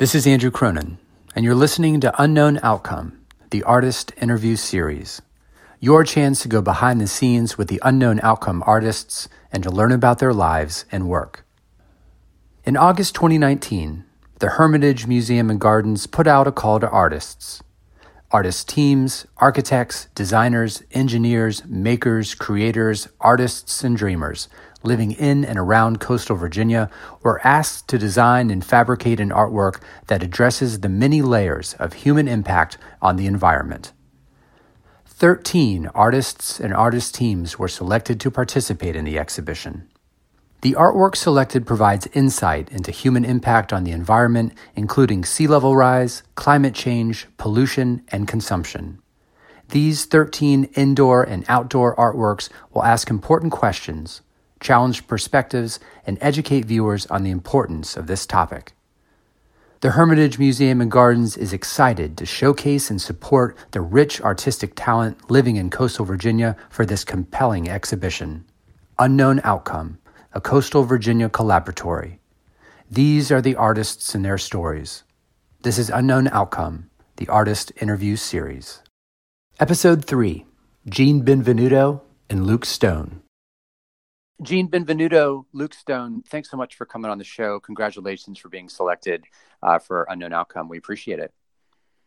This is Andrew Cronin, and you're listening to Unknown Outcome, the artist interview series. Your chance to go behind the scenes with the unknown outcome artists and to learn about their lives and work. In August 2019, the Hermitage Museum and Gardens put out a call to artists. Artist teams, architects, designers, engineers, makers, creators, artists, and dreamers living in and around coastal Virginia were asked to design and fabricate an artwork that addresses the many layers of human impact on the environment. Thirteen artists and artist teams were selected to participate in the exhibition. The artwork selected provides insight into human impact on the environment, including sea level rise, climate change, pollution, and consumption. These 13 indoor and outdoor artworks will ask important questions challenge perspectives, and educate viewers on the importance of this topic. The Hermitage Museum and Gardens is excited to showcase and support the rich artistic talent living in coastal Virginia for this compelling exhibition. Unknown Outcome, a Coastal Virginia Collaboratory. These are the artists and their stories. This is Unknown Outcome, the Artist Interview Series. Episode 3 Gene Benvenuto and Luke Stone. Gene Benvenuto, Luke Stone, thanks so much for coming on the show. Congratulations for being selected uh, for Unknown Outcome. We appreciate it.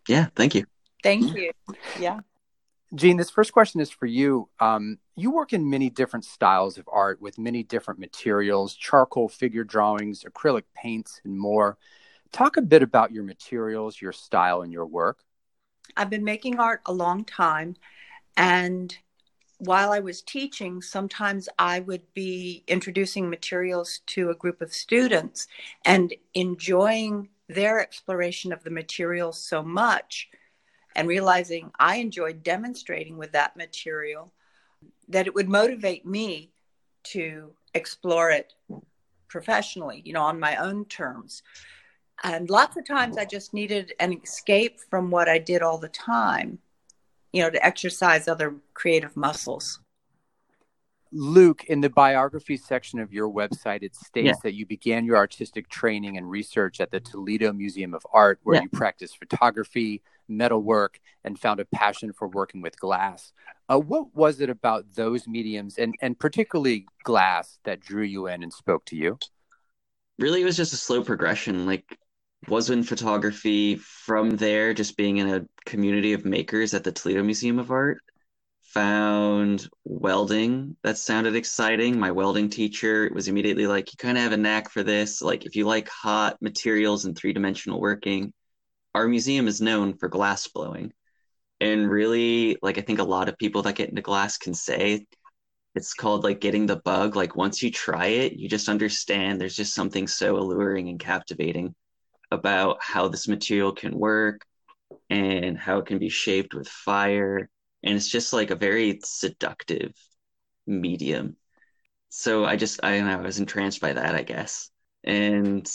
Yeah, thank you. Thank you. Yeah. Gene, this first question is for you. Um, you work in many different styles of art with many different materials charcoal figure drawings, acrylic paints, and more. Talk a bit about your materials, your style, and your work. I've been making art a long time, and while I was teaching, sometimes I would be introducing materials to a group of students and enjoying their exploration of the materials so much and realizing I enjoyed demonstrating with that material that it would motivate me to explore it professionally, you know, on my own terms. And lots of times I just needed an escape from what I did all the time you know, to exercise other creative muscles. Luke, in the biography section of your website, it states yeah. that you began your artistic training and research at the Toledo Museum of Art, where yeah. you practiced photography, metalwork, and found a passion for working with glass. Uh, what was it about those mediums, and, and particularly glass, that drew you in and spoke to you? Really, it was just a slow progression. Like, was in photography from there, just being in a community of makers at the Toledo Museum of Art. Found welding that sounded exciting. My welding teacher was immediately like, You kind of have a knack for this. Like, if you like hot materials and three dimensional working, our museum is known for glass blowing. And really, like, I think a lot of people that get into glass can say it's called like getting the bug. Like, once you try it, you just understand there's just something so alluring and captivating about how this material can work and how it can be shaped with fire. And it's just like a very seductive medium. So I just, I, don't know, I was entranced by that, I guess. And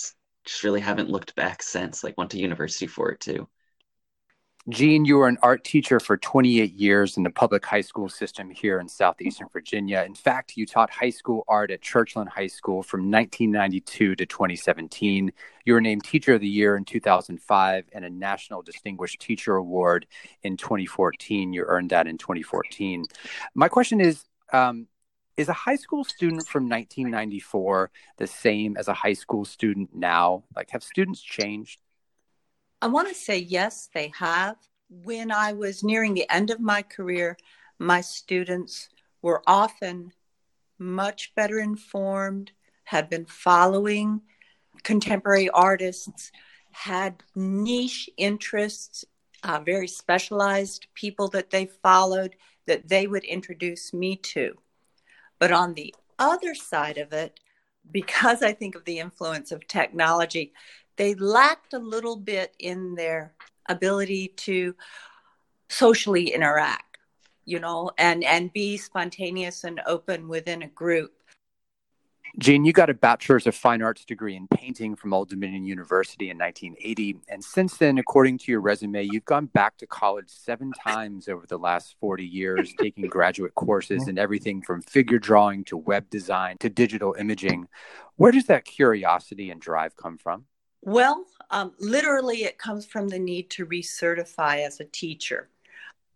just really haven't looked back since, like went to university for it too. Gene, you were an art teacher for 28 years in the public high school system here in Southeastern Virginia. In fact, you taught high school art at Churchland High School from 1992 to 2017. You were named Teacher of the Year in 2005 and a National Distinguished Teacher Award in 2014. You earned that in 2014. My question is um, Is a high school student from 1994 the same as a high school student now? Like, have students changed? I want to say yes, they have. When I was nearing the end of my career, my students were often much better informed, had been following contemporary artists, had niche interests, uh, very specialized people that they followed that they would introduce me to. But on the other side of it, because I think of the influence of technology, they lacked a little bit in their ability to socially interact you know and and be spontaneous and open within a group Gene, you got a bachelor's of fine arts degree in painting from Old Dominion University in 1980. And since then, according to your resume, you've gone back to college seven times over the last 40 years, taking graduate courses in everything from figure drawing to web design to digital imaging. Where does that curiosity and drive come from? Well, um, literally, it comes from the need to recertify as a teacher.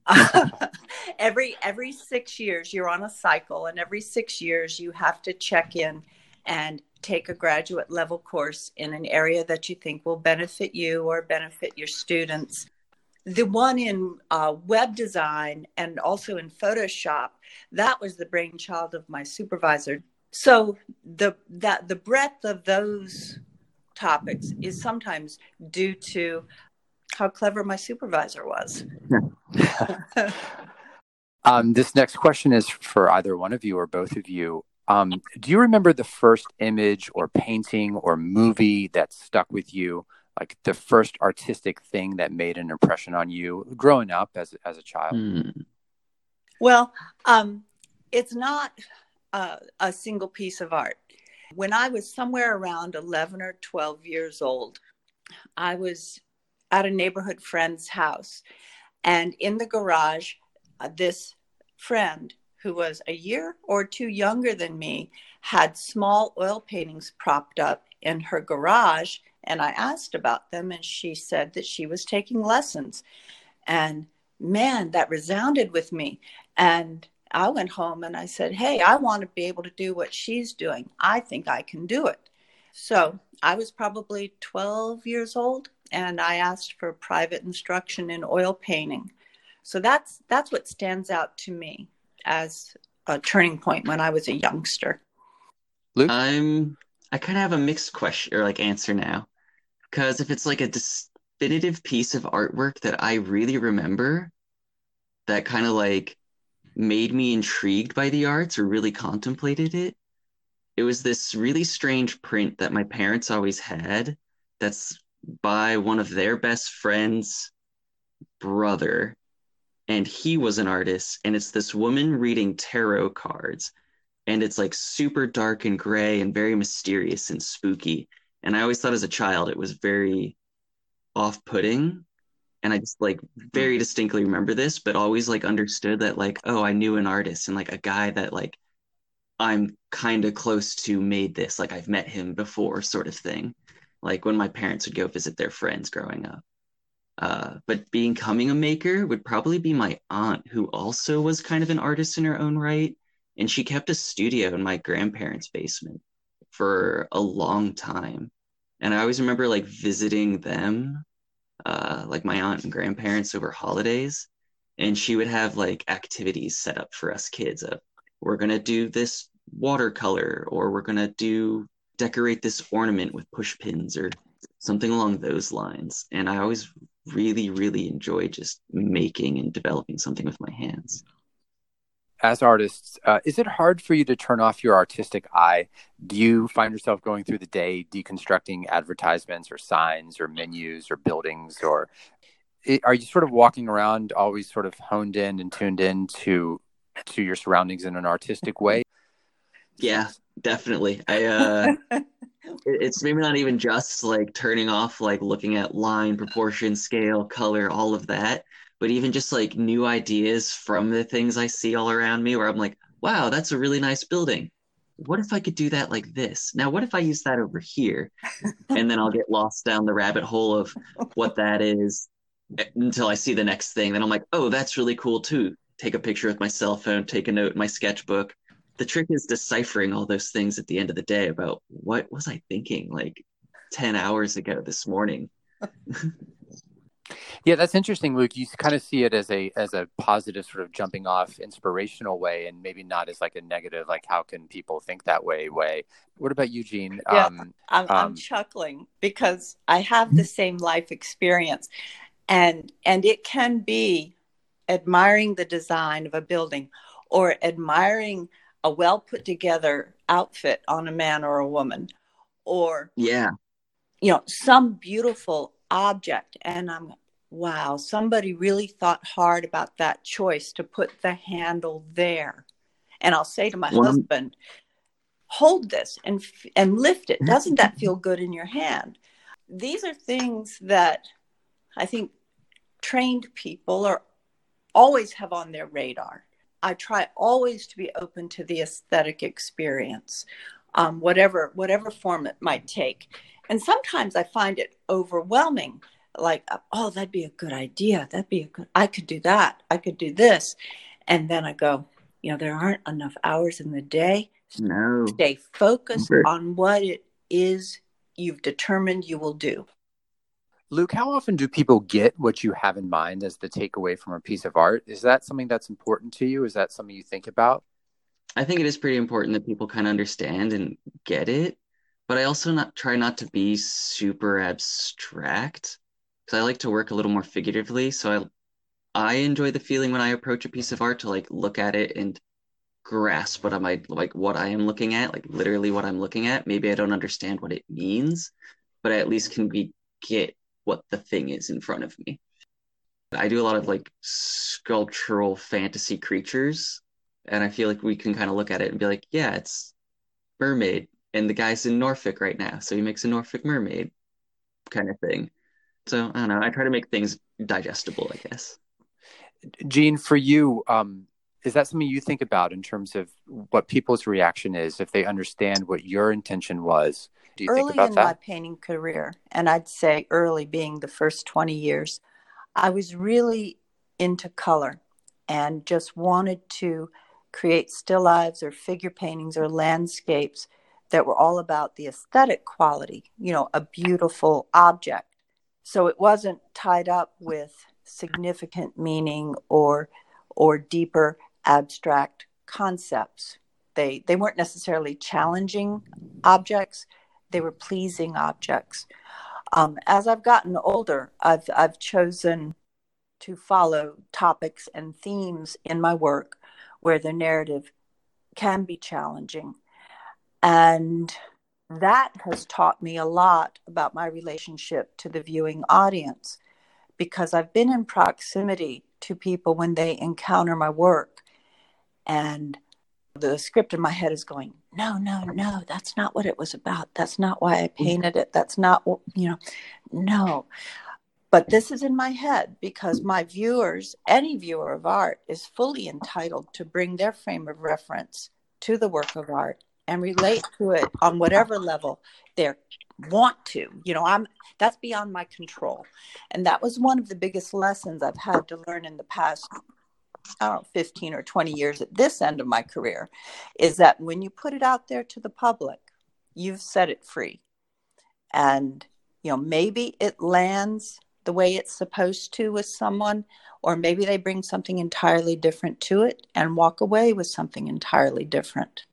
every every six years, you're on a cycle, and every six years, you have to check in and take a graduate level course in an area that you think will benefit you or benefit your students. The one in uh, web design and also in Photoshop, that was the brainchild of my supervisor. So the that the breadth of those topics is sometimes due to how clever my supervisor was. um, this next question is for either one of you or both of you. Um, do you remember the first image or painting or movie that stuck with you? Like the first artistic thing that made an impression on you growing up as, as a child? Hmm. Well, um, it's not uh, a single piece of art. When I was somewhere around 11 or 12 years old, I was at a neighborhood friend's house. And in the garage, uh, this friend who was a year or two younger than me had small oil paintings propped up in her garage. And I asked about them, and she said that she was taking lessons. And man, that resounded with me. And I went home and I said, Hey, I want to be able to do what she's doing. I think I can do it. So I was probably 12 years old and I asked for private instruction in oil painting. So that's that's what stands out to me as a turning point when I was a youngster. Luke, I'm I kind of have a mixed question or like answer now, because if it's like a definitive piece of artwork that I really remember, that kind of like made me intrigued by the arts or really contemplated it, it was this really strange print that my parents always had. That's by one of their best friends' brother. And he was an artist and it's this woman reading tarot cards. And it's like super dark and gray and very mysterious and spooky. And i always thought as a child it was very off-putting and i just like very distinctly remember this but always like understood that like oh i knew an artist and like a guy that like i'm kind of close to made this like i've met him before sort of thing like when my parents would go visit their friends growing up uh, but becoming a maker would probably be my aunt, who also was kind of an artist in her own right. And she kept a studio in my grandparents' basement for a long time. And I always remember like visiting them, uh, like my aunt and grandparents over holidays. And she would have like activities set up for us kids of we're to do this watercolor or we're to do decorate this ornament with push pins or something along those lines. And I always really, really enjoy just making and developing something with my hands. As artists, uh, is it hard for you to turn off your artistic eye? Do you find yourself going through the day deconstructing advertisements or signs or menus or buildings? Or are you sort of walking around always sort of honed in and tuned in to, to your surroundings in an artistic way? Yeah, definitely. I, uh, it's maybe not even just like turning off like looking at line proportion scale color all of that but even just like new ideas from the things i see all around me where i'm like wow that's a really nice building. What if i could do that like this? Now what if i use that over here? And then i'll get lost down the rabbit hole of what that is eh, until i see the next thing. Then i'm like oh that's really cool too. Take a picture with my cell phone take a note in my sketchbook. The trick is deciphering all those things at the end of the day about what was I thinking like 10 hours ago this morning. yeah, that's interesting, Luke. You kind of see it as a as a positive sort of jumping off inspirational way and maybe not as like a negative, like how can people think that way way. What about Eugene? Yeah, um, I'm, um, I'm chuckling because I have the same life experience and and it can be admiring the design of a building or admiring a well put together outfit on a man or a woman or yeah you know some beautiful object and i'm wow somebody really thought hard about that choice to put the handle there and i'll say to my well, husband hold this and and lift it doesn't that feel good in your hand these are things that i think trained people are always have on their radar I try always to be open to the aesthetic experience, um, whatever whatever form it might take. And sometimes I find it overwhelming. Like, oh, that'd be a good idea. That'd be a good, I could do that. I could do this. And then I go, you know, there aren't enough hours in the day. No. Stay focused on what it is you've determined you will do. Luke, how often do people get what you have in mind as the takeaway from a piece of art? Is that something that's important to you? Is that something you think about? I think it is pretty important that people kind of understand and get it, but I also not try not to be super abstract because I like to work a little more figuratively. So I I enjoy the feeling when I approach a piece of art to like look at it and grasp what am I like what I am looking at, like literally what I'm looking at. Maybe I don't understand what it means, but I at least can be get what the thing is in front of me. I do a lot of like sculptural fantasy creatures, and I feel like we can kind of look at it and be like, yeah, it's mermaid, and the guy's in Norfolk right now, so he makes a Norfolk mermaid kind of thing. So I don't know. I try to make things digestible, I guess. Gene, for you, um, is that something you think about in terms of what people's reaction is if they understand what your intention was? Do you early think about in that? my painting career, and I'd say early being the first 20 years, I was really into color and just wanted to create still lives or figure paintings or landscapes that were all about the aesthetic quality, you know, a beautiful object. So it wasn't tied up with significant meaning or or deeper abstract concepts. They they weren't necessarily challenging objects; they were pleasing objects. Um, as I've gotten older, I've I've chosen to follow topics and themes in my work where the narrative can be challenging, and that has taught me a lot about my relationship to the viewing audience because I've been in proximity to people when they encounter my work and the script in my head is going no no no that's not what it was about. That's not why i mm-hmm. painted it. That's not you know no. But this is in my head because my viewers any viewer of art is fully entitled to bring their frame of reference to the work of art and relate to it on whatever level they want to you know i'm that's beyond my control and that was one of the biggest lessons i've had to learn in the past I don't know, 15 or 20 years at this end of my career is that when you put it out there to the public, you've set it free. And, you know, maybe it lands the way it's supposed to with someone, or maybe they bring something entirely different to it and walk away with something entirely different.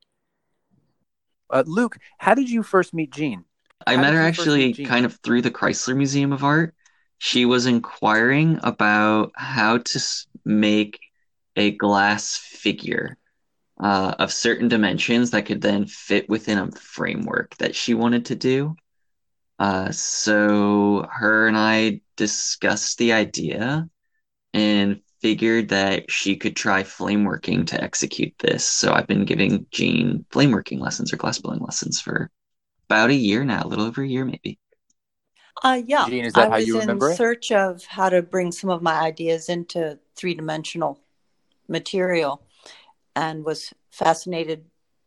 Uh, Luke, how did you first meet Gene? I How met her actually kind of through the Chrysler Museum of Art. She was inquiring about how to make a glass figure uh, of certain dimensions that could then fit within a framework that she wanted to do. Uh, so her and I discussed the idea and figured that she could try flameworking to execute this. So I've been giving Gene flameworking lessons or glassblowing lessons for about a year now, a little over a year maybe. Uh, yeah, Gene, is that I how was you in remember it? search of how to bring some of my ideas into three dimensional material and was fascinated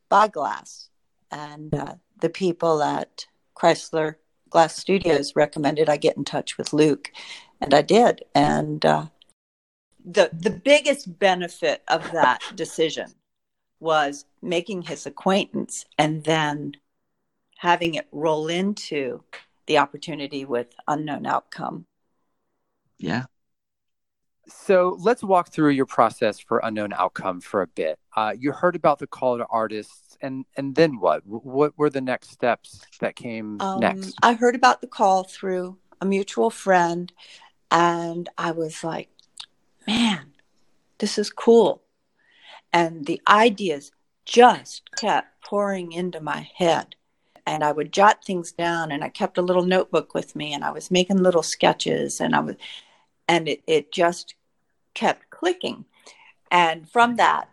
by glass. And uh, the people at Chrysler Glass Studios recommended I get in touch with Luke, and I did. And uh, the the biggest benefit of that decision was making his acquaintance and then having it roll into the opportunity with unknown outcome. Yeah. So let's walk through your process for unknown outcome for a bit. Uh, you heard about the call to artists, and and then what? What were the next steps that came Um, next? I heard about the call through a mutual friend, and I was like, man, this is cool. And the ideas just kept pouring into my head. And I would jot things down, and I kept a little notebook with me, and I was making little sketches, and I was, and it, it just kept clicking. And from mm. that,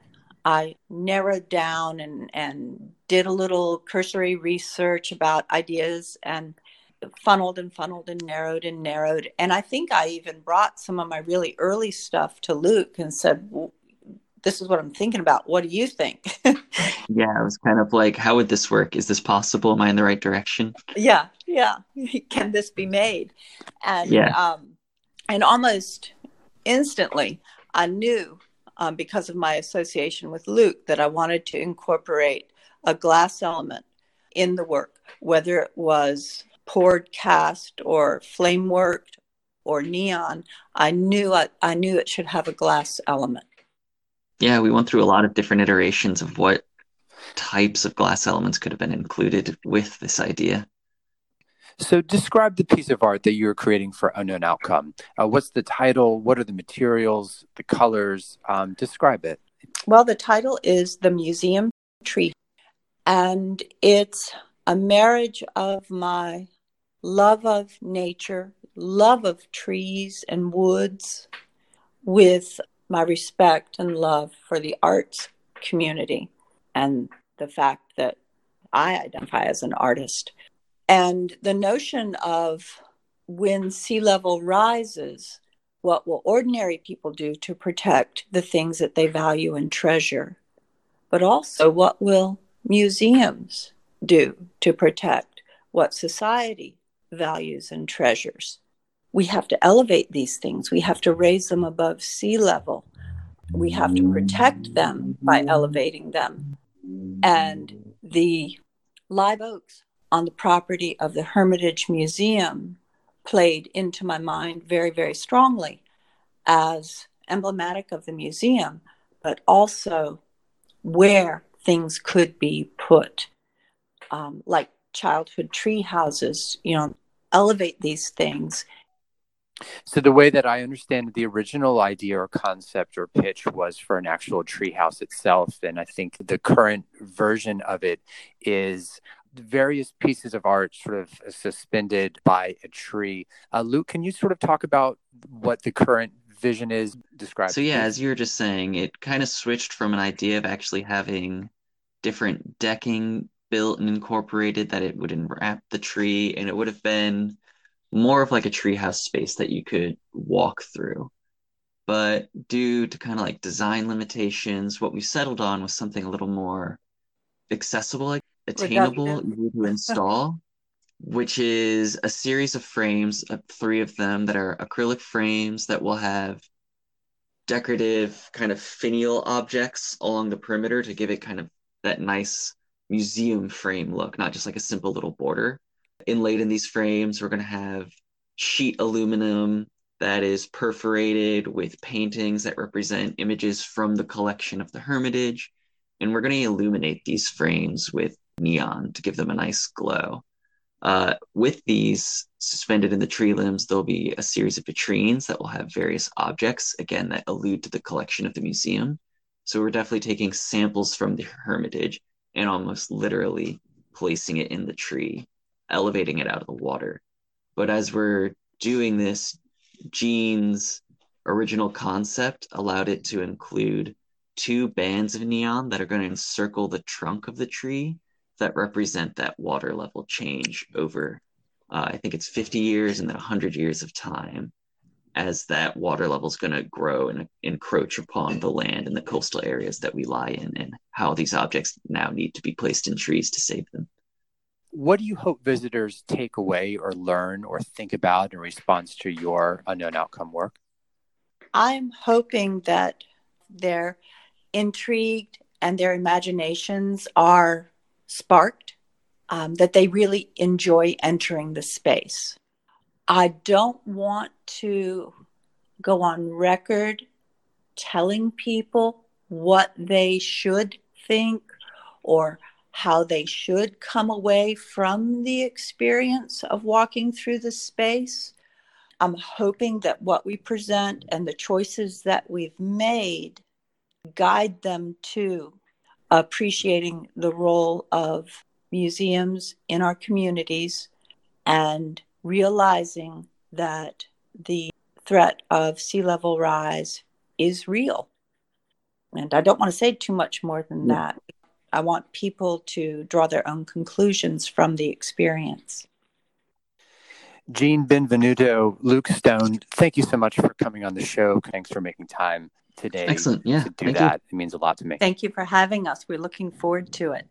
I narrowed down and, and did a little cursory research about ideas and funneled and funneled and narrowed and narrowed. And I think I even brought some of my really early stuff to Luke and said, "W- This is what I'm thinking about. What do you think? Yeah, it was kind of like, how would this work? Is this possible? Am I in the right direction? yeah, yeah, can this be made? And Yeah. um, and almost instantly, I knew um, because of my association with Luke that I wanted to incorporate a glass element in the work, whether it was poured cast or flame worked or neon. I knew I, I knew it should have a glass element. Yeah, we went through a lot of different iterations of what types of glass elements could have been included with this idea. So, describe the piece of art that you're creating for Unknown Outcome. Uh, what's the title? What are the materials, the colors? Um, describe it. Well, the title is The Museum Tree, and it's a marriage of my love of nature, love of trees and woods, with my respect and love for the arts community and the fact that I identify as an artist. And the notion of when sea level rises, what will ordinary people do to protect the things that they value and treasure? But also, what will museums do to protect what society values and treasures? We have to elevate these things, we have to raise them above sea level. We have to protect them by elevating them. And the live oaks on the property of the Hermitage Museum played into my mind very, very strongly as emblematic of the museum, but also where things could be put, um, like childhood tree houses, you know, elevate these things. So, the way that I understand the original idea or concept or pitch was for an actual treehouse itself. And I think the current version of it is various pieces of art sort of suspended by a tree. Uh, Luke, can you sort of talk about what the current vision is? Describe. So yeah, as you were just saying, it kind of switched from an idea of actually having different decking built and incorporated that it would enwrap the tree, and it would have been more of like a treehouse space that you could walk through. But due to kind of like design limitations, what we settled on was something a little more accessible, attainable, easy to install, which is a series of frames, uh, three of them that are acrylic frames that will have decorative kind of finial objects along the perimeter to give it kind of that nice museum frame look, not just like a simple little border. Inlaid in these frames, we're going to have sheet aluminum that is perforated with paintings that represent images from the collection of the Hermitage. And we're going to illuminate these frames with neon to give them a nice glow. Uh, with these suspended in the tree limbs, there'll be a series of vitrines that will have various objects, again, that allude to the collection of the museum. So we're definitely taking samples from the Hermitage and almost literally placing it in the tree, elevating it out of the water. But as we're doing this, Gene's original concept allowed it to include two bands of neon that are going to encircle the trunk of the tree that represent that water level change over, uh, I think it's 50 years and then 100 years of time as that water level is going to grow and encroach upon the land and the coastal areas that we lie in and how these objects now need to be placed in trees to save them. What do you hope visitors take away or learn or think about in response to your unknown outcome work? I'm hoping that they're intrigued and their imaginations are sparked, um, that they really enjoy entering the space. I don't want to go on record telling people what they should think or how they should come away from the experience of walking through the space. I'm hoping that what we present and the choices that we've made guide them to appreciating the role of museums in our communities and realizing that the threat of sea level rise is real. And I don't want to say too much more than that. I want people to draw their own conclusions from the experience. Gene Benvenuto, Luke Stone, thank you so much for coming on the show. Thanks for making time today Excellent. Yeah. to do thank you. that. It means a lot to me. Thank you for having us. We're looking forward to it.